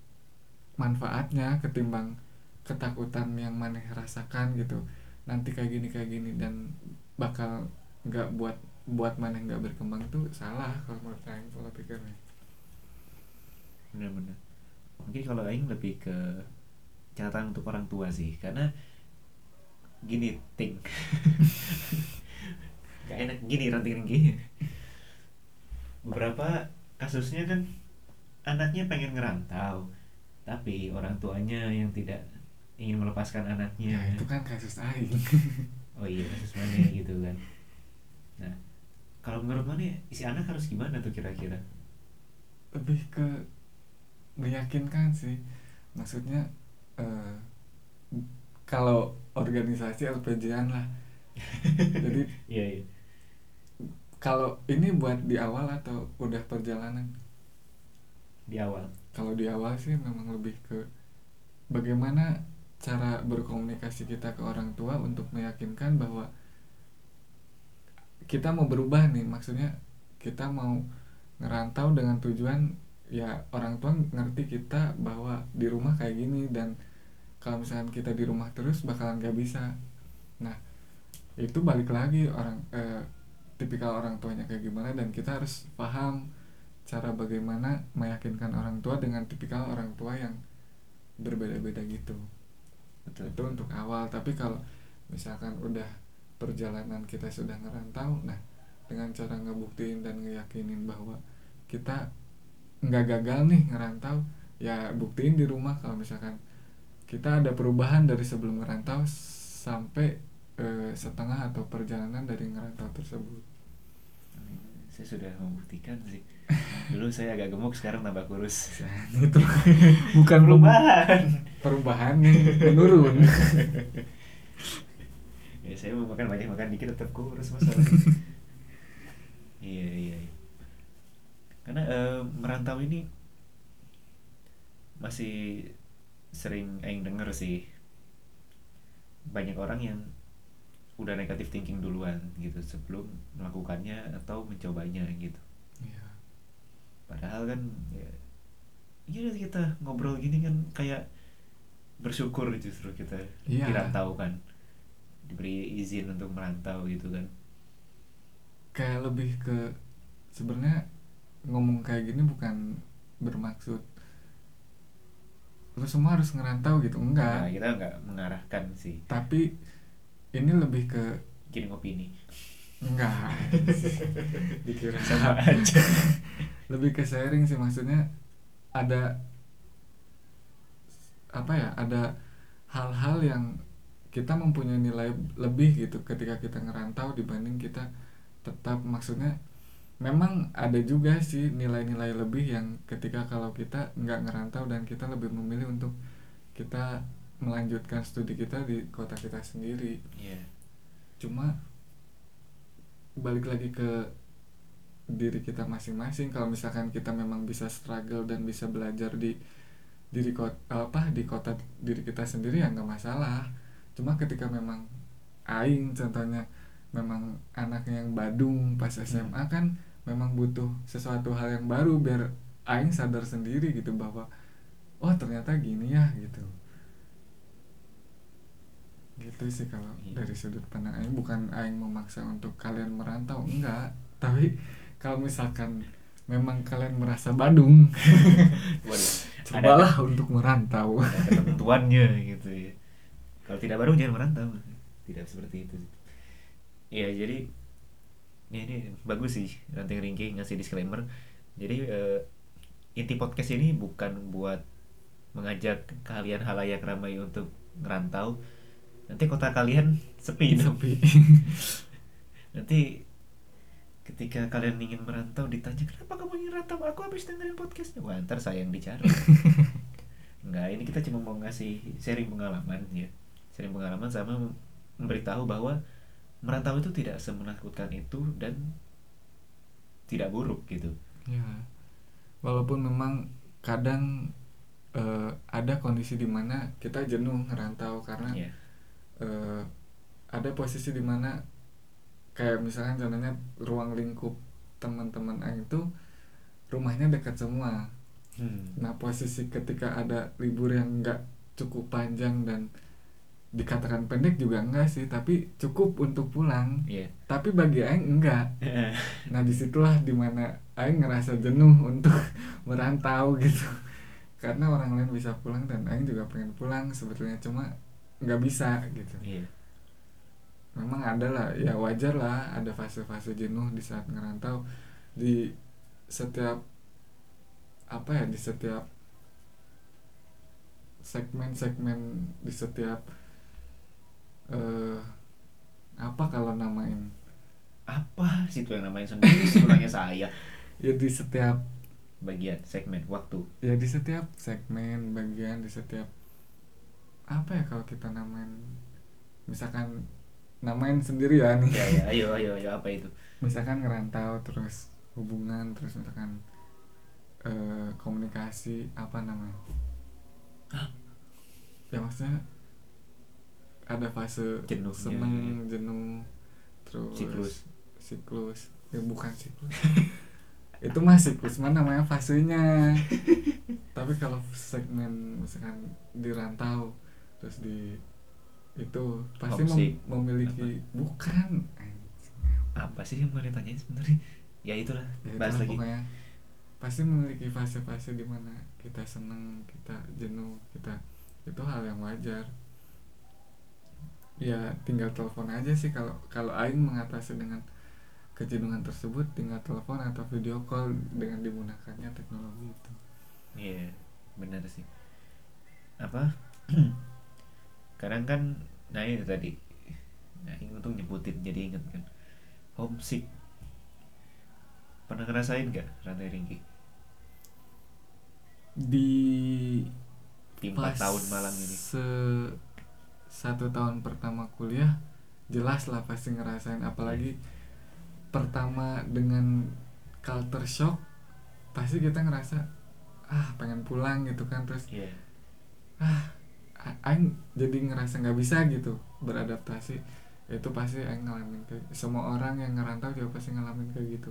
manfaatnya ketimbang ketakutan yang maneh rasakan gitu. Nanti kayak gini kayak gini dan bakal nggak buat buat maneh nggak berkembang itu salah kalau menurut aing pola pikirnya. Benar-benar. Mungkin kalau Aing lebih ke catatan untuk orang tua sih karena gini ting. *laughs* Gak enak gini ranting gini beberapa kasusnya kan anaknya pengen ngerantau tapi orang tuanya yang tidak ingin melepaskan anaknya ya itu kan? kasus aing. *laughs* Oh iya kasus mana gitu kan. Nah kalau menurut mana isi anak harus gimana tuh kira-kira? Lebih ke meyakinkan sih. Maksudnya eh, kalau organisasi LPJ-an lah. *laughs* Jadi iya iya. kalau ini buat di awal atau udah perjalanan di awal? Kalau di awal sih memang lebih ke bagaimana cara berkomunikasi kita ke orang tua untuk meyakinkan bahwa kita mau berubah nih. Maksudnya kita mau ngerantau dengan tujuan ya orang tua ngerti kita bahwa di rumah kayak gini dan kalau misalnya kita di rumah terus bakalan gak bisa. Nah itu balik lagi orang eh, tipikal orang tuanya kayak gimana dan kita harus paham cara bagaimana meyakinkan orang tua dengan tipikal orang tua yang berbeda-beda gitu. Betul. Itu untuk awal tapi kalau misalkan udah perjalanan kita sudah ngerantau nah dengan cara ngebuktiin dan ngeyakinin bahwa kita nggak gagal nih ngerantau ya buktiin di rumah kalau misalkan kita ada perubahan dari sebelum ngerantau sampai eh, setengah atau perjalanan dari ngerantau tersebut. Saya sudah membuktikan sih dulu saya agak gemuk sekarang tambah kurus. Itu bukan perubahan. perubahan menurun. Ya saya mau makan banyak makan dikit tetap kurus masalah iya iya iya. karena eh, merantau ini masih sering aing denger sih. Banyak orang yang udah negatif thinking duluan gitu sebelum melakukannya atau mencobanya gitu. Padahal kan ya, ya kita ngobrol gini kan kayak bersyukur justru kita Iya. dirantau kan. Diberi izin untuk merantau gitu kan. Kayak lebih ke sebenarnya ngomong kayak gini bukan bermaksud lu semua harus ngerantau gitu nah, enggak kita nggak mengarahkan sih. Tapi ini lebih ke kirim opini. Enggak. *laughs* Dikira sama aja *laughs* lebih ke sharing sih maksudnya ada apa ya ada hal-hal yang kita mempunyai nilai lebih gitu ketika kita ngerantau dibanding kita tetap maksudnya memang ada juga sih nilai-nilai lebih yang ketika kalau kita nggak ngerantau dan kita lebih memilih untuk kita melanjutkan studi kita di kota kita sendiri Iya. cuma balik lagi ke diri kita masing-masing. Kalau misalkan kita memang bisa struggle dan bisa belajar di diri kota apa di kota diri kita sendiri ya nggak masalah. Cuma ketika memang aing contohnya memang anaknya yang badung pas SMA kan memang butuh sesuatu hal yang baru biar aing sadar sendiri gitu bahwa oh ternyata gini ya gitu. Gitu sih kalau Iya. dari sudut pandang aing. Bukan aing memaksa untuk kalian merantau enggak. Tapi kalau misalkan memang kalian merasa *laughs* Waduh, cobalah untuk merantau. *laughs* Ada ketentuannya gitu ya. Kalau tidak baru jangan merantau. Tidak seperti itu. Iya jadi ya ini bagus sih ranting ringki ngasih disclaimer. Jadi eh, inti podcast ini bukan buat mengajak kalian halayak ramai untuk ngerantau. Nanti kota kalian sepi. *laughs* Nanti ketika kalian ingin merantau ditanya kenapa kamu ingin rantau aku habis dengerin podcastnya. Wah ntar saya yang dicari Enggak, *laughs* ini kita cuma mau ngasih sharing pengalaman ya. Sharing pengalaman sama memberitahu bahwa merantau itu tidak semenakutkan itu dan tidak buruk gitu. Ya. Walaupun memang kadang eh, ada kondisi di mana kita jenuh ngerantau karena ya eh, ada posisi di mana kayak misalkan contohnya ruang lingkup teman-teman Aing itu rumahnya dekat semua. Hmm. nah posisi ketika ada libur yang nggak cukup panjang dan dikatakan pendek juga enggak sih tapi cukup untuk pulang. Iya. tapi bagi Aing enggak. *laughs* Nah di situlah di mana Aing ngerasa jenuh untuk *laughs* merantau gitu. Karena orang lain bisa pulang dan Aing juga pengen pulang sebetulnya cuma nggak bisa gitu. Iya memang ada lah ya wajar lah ada fase-fase jenuh di saat ngerantau. Di setiap apa ya di setiap segmen-segmen di setiap eh apa kalau namain? Apa sih itu yang namanya sendiri? Sebenarnya saya. *laughs* Ya di setiap bagian segmen waktu. Ya di setiap segmen bagian di setiap apa ya kalau kita namain? Misalkan namain sendiri ya nih. Ya, ya ayo ayo ayo apa itu? Misalkan ngerantau terus hubungan terus misalkan eh, komunikasi apa namanya? Ya maksudnya ada fase Jenuhnya, seneng jenuh terus Siklus. siklus. Ya bukan siklus. *laughs* Itu mah siklus mana namanya fasenya. *laughs* Tapi kalau segmen misalkan di rantau terus di itu pasti mem- memiliki bukan apa sih yang mau ditanyain sebenarnya? Ya itulah ya bahas lagi. pokoknya. Pasti memiliki fase-fase di mana kita seneng kita jenuh kita itu hal yang wajar. Ya tinggal telepon aja sih kalau kalau Aing mengatasi dengan kejenuhan tersebut tinggal telepon atau video call dengan dimudahkannya teknologi itu. Iya benar sih. Apa *clears throat* kadang kan nah itu tadi. Nah ini untung nyebutin jadi inget kan. Homesick. Pernah ngerasain gak Rantai Ringki? Di di empat tahun Malang ini. se- satu tahun pertama kuliah jelas lah pasti ngerasain. Apalagi pertama dengan culture shock pasti kita ngerasa ah pengen pulang gitu kan. Terus iya. A- aing jadi ngerasa nggak bisa gitu beradaptasi itu pasti aing ngalamin kayak semua orang yang ngerantau juga pasti ngalamin kayak gitu.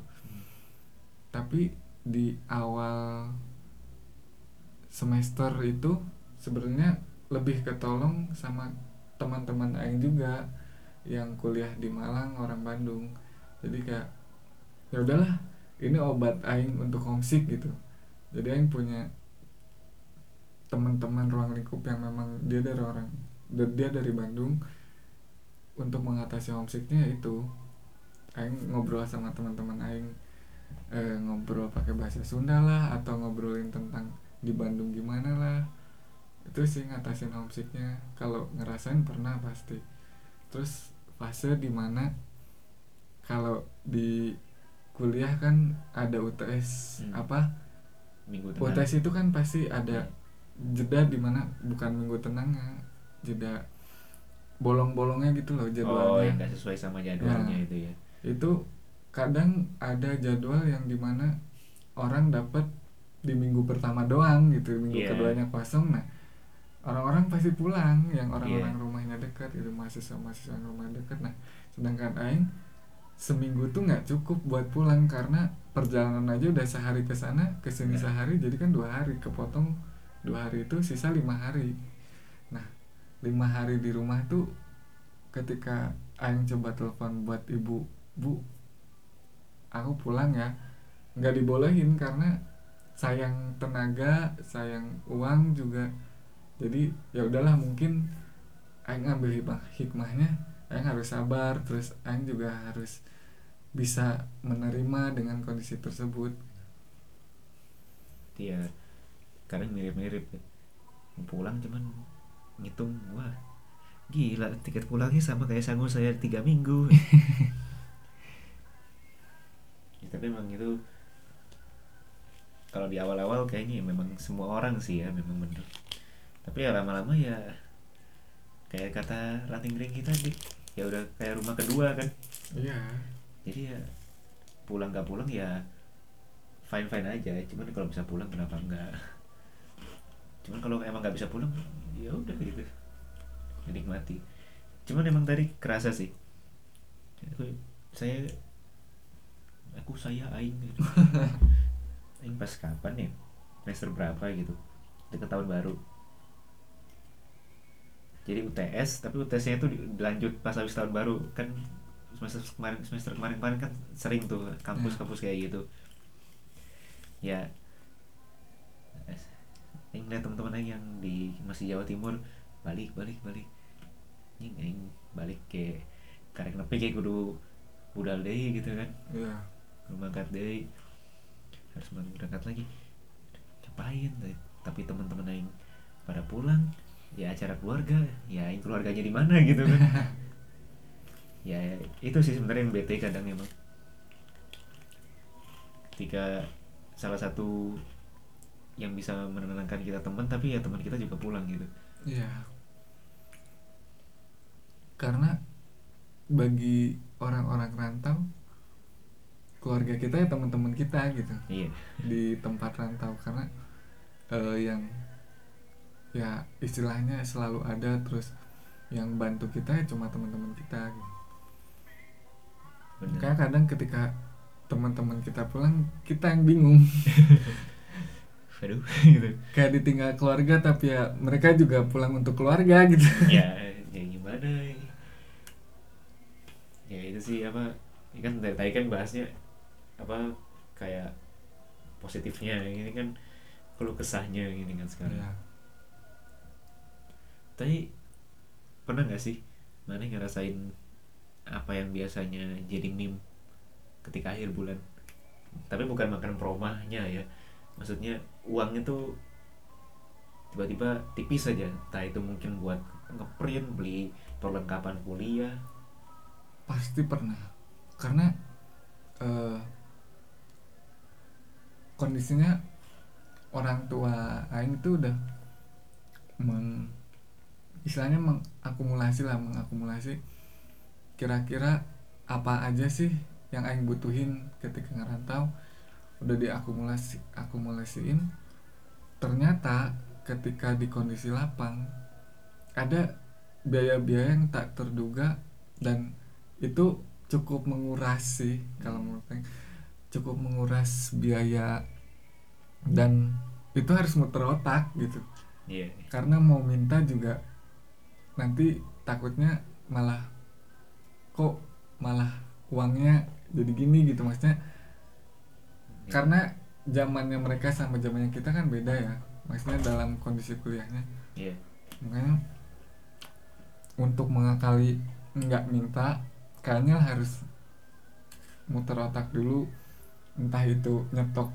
Tapi di awal semester itu sebenarnya lebih ketolong sama teman-teman aing juga yang kuliah di Malang orang Bandung. Jadi kayak ya udahlah ini obat aing untuk homesick gitu. Jadi aing punya teman-teman ruang lingkup yang memang dia dari orang dia dari Bandung untuk mengatasi homesicknya itu. Aing ngobrol sama teman-teman aing eh, ngobrol pakai bahasa Sunda lah atau ngobrolin tentang di Bandung gimana lah. Itu sih ngatasin homesicknya. Kalau ngerasain pernah pasti. Terus fase di mana kalau di kuliah kan ada UTS Hmm. apa? Minggu tengah UTS itu kan pasti ada jeda di mana bukan minggu tenangnya jeda bolong-bolongnya gitu loh oh jadwalnya yang gak sesuai sama jadwalnya Ya. itu ya itu kadang ada jadwal yang di mana orang dapat di minggu pertama doang gitu minggu Iya. keduanya kosong nah orang-orang pasti pulang yang orang-orang Iya. rumahnya dekat itu mahasiswa mahasiswa yang rumahnya dekat nah sedangkan aing seminggu tuh nggak cukup buat pulang karena perjalanan aja udah sehari ke sana ke sini Iya. sehari jadi kan dua hari kepotong dua hari itu sisa lima hari. Nah lima hari di rumah tuh ketika aing coba telepon buat ibu bu aku pulang ya. Nggak dibolehin karena sayang tenaga sayang uang juga. Jadi ya udahlah mungkin aing ngambil hikmah hikmahnya aing harus sabar terus aing juga harus bisa menerima dengan kondisi tersebut. Dia kadang mirip-mirip ya. pulang cuman ngitung wah gila tiket pulangnya sama kayak sanggup saya tiga minggu. *laughs* Ya, tapi memang itu kalau di awal-awal kayaknya memang semua orang sih ya memang bener. Tapi ya lama-lama ya kayak kata rating ring kita tadi ya udah kayak rumah kedua kan. Iya. Jadi ya pulang gak pulang ya fine fine aja cuman kalau bisa pulang kenapa enggak cuman kalau emang nggak bisa pulang ya udah gitu. Dinikmati cuman emang tadi kerasa sih. Aku saya aku saya aing gitu. *laughs* aing pas kapan ya? Semester berapa gitu. Deket tahun baru. Jadi UTS tapi UTS-nya itu dilanjut pas habis tahun baru. Kan semester kemarin semester kemarin kemarin kan sering tuh kampus-kampus kayak gitu. Ya yang lihat teman-teman aing yang di masih Jawa Timur balik balik balik. Ini aing balik ke karek nepi kayak kudu budal deh gitu kan. Iya. Kudu mangkat deh. Harus berangkat lagi. Ngapain tapi teman-teman aing pada pulang ya acara keluarga ya aing keluarganya di mana gitu kan. *laughs* Ya itu sih sebenarnya yang bete kadang emang. Ketika salah satu yang bisa menenangkan kita teman tapi ya teman kita juga pulang gitu. Iya. Karena bagi orang-orang rantau keluarga kita ya teman-teman kita gitu. Iya. Di tempat rantau karena eh, yang ya istilahnya selalu ada terus yang bantu kita ya cuma teman-teman kita gitu. benar. Kayak kadang ketika teman-teman kita pulang kita yang bingung *laughs* aduh *laughs* gitu. Kayak ditinggal keluarga tapi ya mereka juga pulang untuk keluarga gitu. Ya *laughs* ya gimana ini? ya itu sih apa ini kan dari tadi kan bahasnya apa kayak positifnya ini kan kalau kesahnya gini kan sekarang. Ya tapi pernah nggak sih mana ngerasain apa yang biasanya jadi meme ketika akhir bulan? Tapi bukan makan promahnya ya maksudnya uangnya tuh tiba-tiba tipis saja entah itu mungkin buat ngeprint beli perlengkapan kuliah. Pasti pernah. Karena eh, kondisinya orang tua Aing itu udah meng istilahnya mengakumulasi lah mengakumulasi kira-kira apa aja sih yang Aing butuhin ketika ngerantau udah diakumulasi akumulasiin ternyata ketika di kondisi lapang ada biaya-biaya yang tak terduga dan itu cukup menguras sih kalau menurut Aing. cukup menguras biaya dan itu harus muter otak gitu iya karena mau minta juga nanti takutnya malah kok malah uangnya jadi gini gitu maksudnya karena zamannya mereka sama zamannya kita kan beda ya. Maksudnya dalam kondisi kuliahnya. Iya. Makanya untuk mengakali nggak minta kayaknya harus muter otak dulu. Entah itu nyetok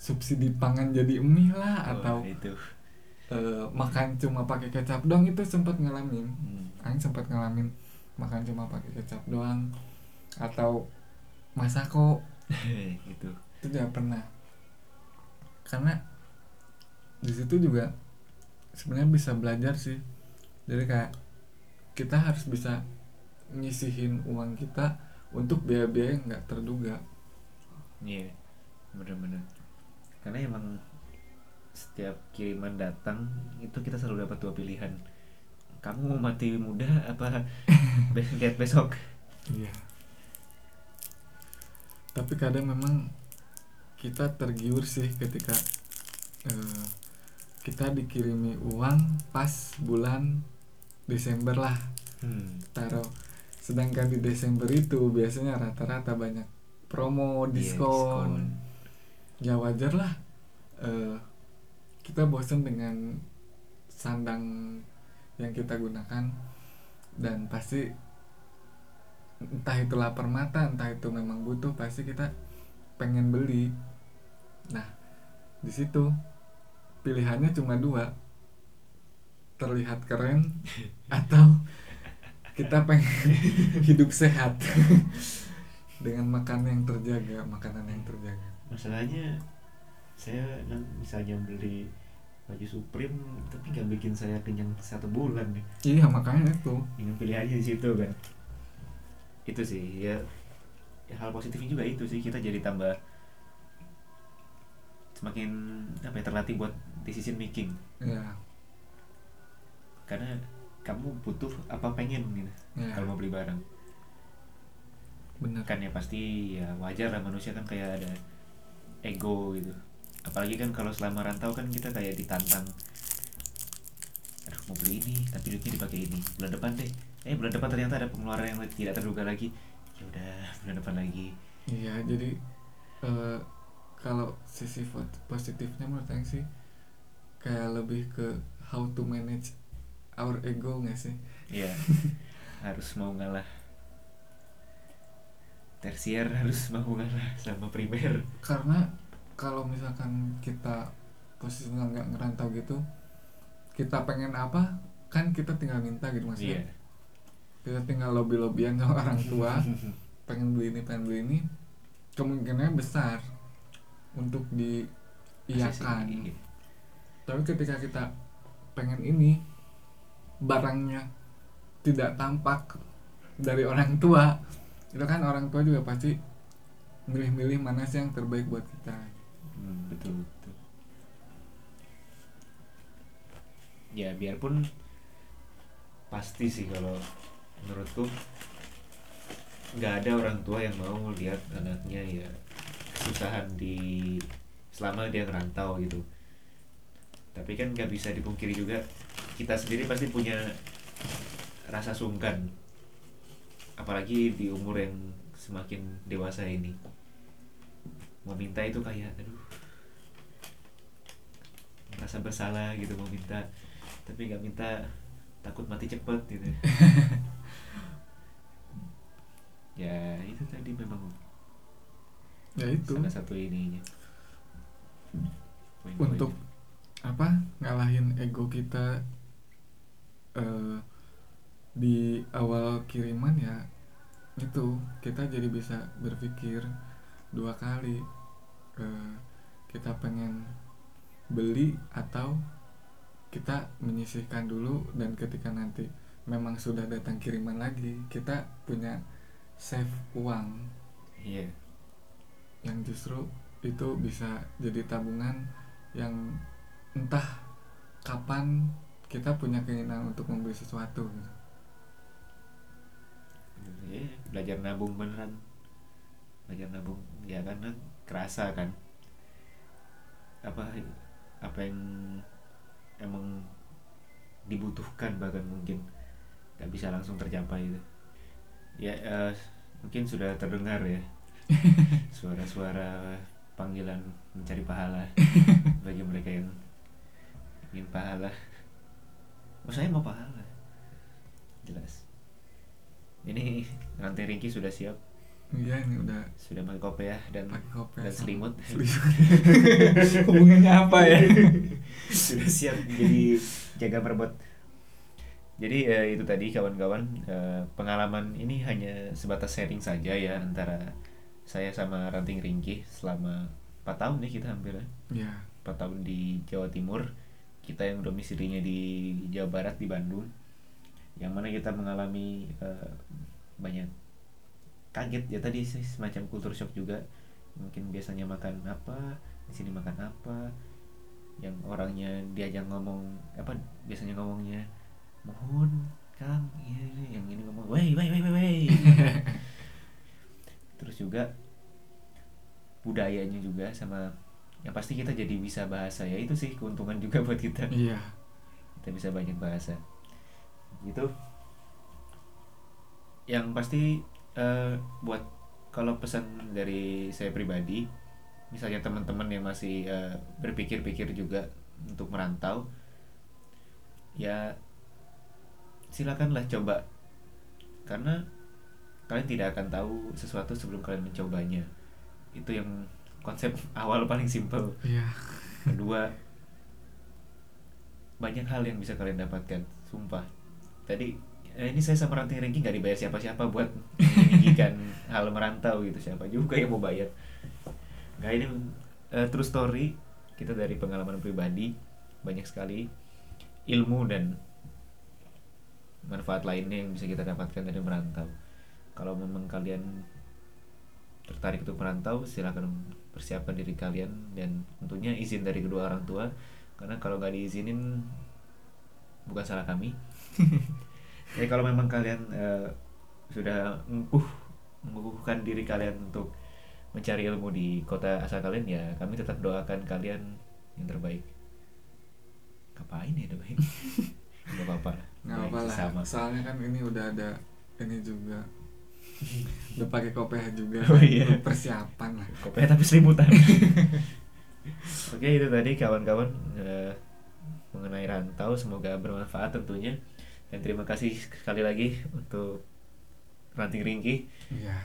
subsidi pangan jadi mie lah Oh, atau itu. eh, makan cuma pakai kecap doang itu sempat ngalamin. Hmm. Aing sempat ngalamin makan cuma pakai kecap doang. Atau masako *laughs* itu itu juga pernah. Karena di situ juga sebenarnya bisa belajar sih. Jadi kayak kita harus bisa nyisihin uang kita untuk biaya-biaya yang nggak terduga. Iya bener-bener. Karena emang setiap kiriman datang itu kita selalu dapat dua pilihan. Kamu mau mati muda apa *laughs* lihat besok? Iya. Tapi kadang memang kita tergiur sih ketika eh, kita dikirimi uang pas bulan Desember lah. Hmm. taruh sedangkan di Desember itu biasanya rata-rata banyak promo Iya, diskon. ya wajar lah eh, kita bosan dengan sandang yang kita gunakan. Dan pasti entah itu lapar mata entah itu memang butuh pasti kita pengen beli. Nah di situ pilihannya cuma dua. Terlihat keren *laughs* atau kita pengen *laughs* hidup sehat *laughs* dengan makan yang terjaga makanan yang terjaga. Masalahnya saya kan misalnya beli baju Supreme tapi nggak bikin saya kenyang satu bulan nih. Iya makanya itu. Dengan pilihannya di situ kan. Itu sih ya, ya hal positifnya juga itu sih kita jadi tambah semakin apa ya terlatih buat decision making. Ya karena kamu butuh apa pengen gitu ya kalau mau beli barang. Bener kan ya pasti ya wajar lah manusia kan kayak ada ego gitu. Apalagi kan kalau selama rantau kan kita kayak ditantang aduh mau beli ini tapi duitnya dipakai ini. Bulan depan deh. Eh bulan depan ternyata ada pengeluaran yang tidak terduga lagi ya udah bulan depan lagi. Iya jadi eh, kalau sisi positifnya menurut Aing sih kayak lebih ke how to manage our ego nggak sih? Ya *laughs* harus mau ngalah. Tersier harus mau ngalah sama primer. Karena kalau misalkan kita posisinya nggak ngerantau gitu kita pengen apa kan kita tinggal minta gitu maksudnya. Iya kita tinggal lobby lobbyan sama *laughs* orang tua. Pengen beli ini pengen beli ini. Kemungkinannya besar untuk diiyakan. Iya. tapi ketika kita pengen ini barangnya tidak tampak dari orang tua itu kan orang tua juga pasti milih-milih mana sih yang terbaik buat kita. Hmm, betul betul. Ya biarpun pasti sih kalau menurutku nggak ada orang tua yang mau lihat anaknya ya kesusahan di selama dia ngerantau gitu. Tapi kan nggak bisa dipungkiri juga kita sendiri pasti punya rasa sungkan apalagi di umur yang semakin dewasa ini. Meminta itu kayak aduh merasa bersalah gitu mau minta tapi nggak minta takut mati cepet gitu *laughs* ya itu tadi memang ya itu. salah satu ininya. Poin-poinnya. untuk apa? Ngalahin ego kita eh, di awal kiriman ya itu kita jadi bisa berpikir dua kali eh, kita pengen beli atau kita menyisihkan dulu dan ketika nanti memang sudah datang kiriman lagi kita punya save uang. Iya. Yang justru itu bisa jadi tabungan yang entah kapan kita punya keinginan untuk membeli sesuatu gitu. Iya, belajar nabung beneran. Belajar nabung ya karena kerasa kan. Apa apa yang emang dibutuhkan bahkan mungkin nggak bisa langsung tercapai itu ya eh, mungkin sudah terdengar ya. *laughs* Suara-suara panggilan mencari pahala *laughs* bagi mereka yang ingin pahala. Oh saya mau pahala. Jelas. Ini nanti Ringki sudah siap? Iya ini udah sudah pakai kopiah dan pakai kopi. dan selimut. *laughs* Hubungannya apa ya? Sudah siap jadi jaga merebut jadi eh, itu tadi kawan-kawan eh, pengalaman ini hanya sebatas sharing saja ya antara saya sama Ranting Ringki selama 4 tahun nih kita hampir ya. ya 4 tahun di Jawa Timur. Kita yang domisilinya di Jawa Barat di Bandung. Yang mana kita mengalami eh, banyak kaget. Ya tadi sih semacam kultur shock juga. Mungkin biasanya makan apa di sini makan apa. Yang orangnya diajak ngomong apa biasanya ngomongnya mohon kang iya iya." yang ini ngomong wei wei wei wei wei *laughs* terus juga budayanya juga sama yang pasti kita jadi bisa bahasa. Ya itu sih keuntungan juga *laughs* buat kita. Iya. Kita bisa banyak bahasa. Gitu. Yang pasti eh, buat kalau pesan dari saya pribadi misalnya teman-teman yang masih eh, berpikir-pikir juga untuk merantau ya silakanlah coba. Karena kalian tidak akan tahu sesuatu sebelum kalian mencobanya. Itu yang konsep *laughs* awal paling simple. Iya. Kedua banyak hal yang bisa kalian dapatkan sumpah. Tadi eh, ini saya sama ranting ranking gak dibayar siapa-siapa buat meninggikan *laughs* hal merantau gitu. Siapa juga yang mau bayar. Nggak ini eh, true story. Kita dari pengalaman pribadi banyak sekali ilmu dan manfaat lainnya yang bisa kita dapatkan dari merantau. Kalau memang kalian tertarik untuk merantau silakan persiapkan diri kalian dan tentunya izin dari kedua orang tua. Karena kalau nggak diizinin bukan salah kami. *laughs* Jadi kalau memang kalian eh, sudah ngukuh mengukuhkan diri kalian untuk mencari ilmu di kota asal kalian ya kami tetap doakan kalian yang terbaik. Ngapain ya terbaik *laughs* nggak apa-apa nggak apa lah sama. Soalnya kan ini udah ada ini juga. *laughs* Udah pakai kopiah juga Oh, iya. persiapan lah. Kopiah tapi selimutan. *laughs* Oke itu tadi kawan-kawan eh, mengenai rantau semoga bermanfaat tentunya. Dan terima kasih sekali lagi untuk ranting ringki. Iya.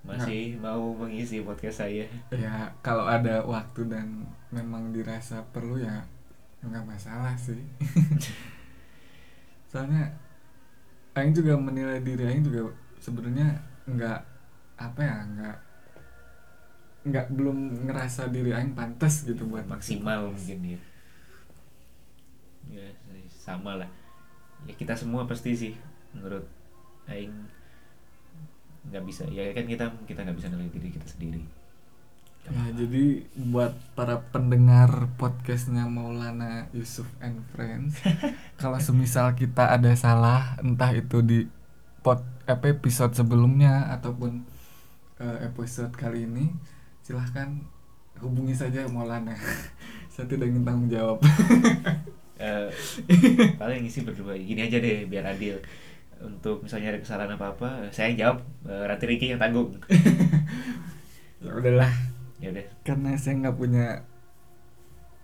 Masih mau mengisi podcast saya. Ya kalau ada waktu dan memang dirasa perlu ya nggak masalah sih *laughs* soalnya Aing juga menilai diri Aing juga sebenarnya nggak apa ya nggak nggak belum ngerasa diri aing pantas gitu buat maksimal mungkin ya ya sama lah. Ya kita semua pasti sih menurut aing nggak bisa ya kan kita kita nggak bisa nilai diri kita sendiri Ya, jadi buat para pendengar podcastnya Maulana Yusuf and Friends, *laughs* kalau semisal kita ada salah, entah itu di pod episode sebelumnya ataupun eh, episode kali ini, silahkan hubungi saja Maulana. *laughs* Saya tidak ingin tanggung jawab. *laughs* Eh, paling isi berdua gini aja deh biar adil untuk misalnya ada kesalahan apa apa saya yang jawab eh, Rati Riki yang tanggung ya udahlah, ya udah. Karena saya nggak punya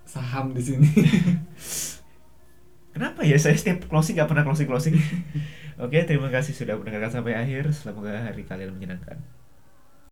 saham di sini. *laughs* kenapa ya? Saya setiap closing nggak pernah closing closing *laughs* oke terima kasih sudah mendengarkan sampai akhir. Semoga hari kalian menyenangkan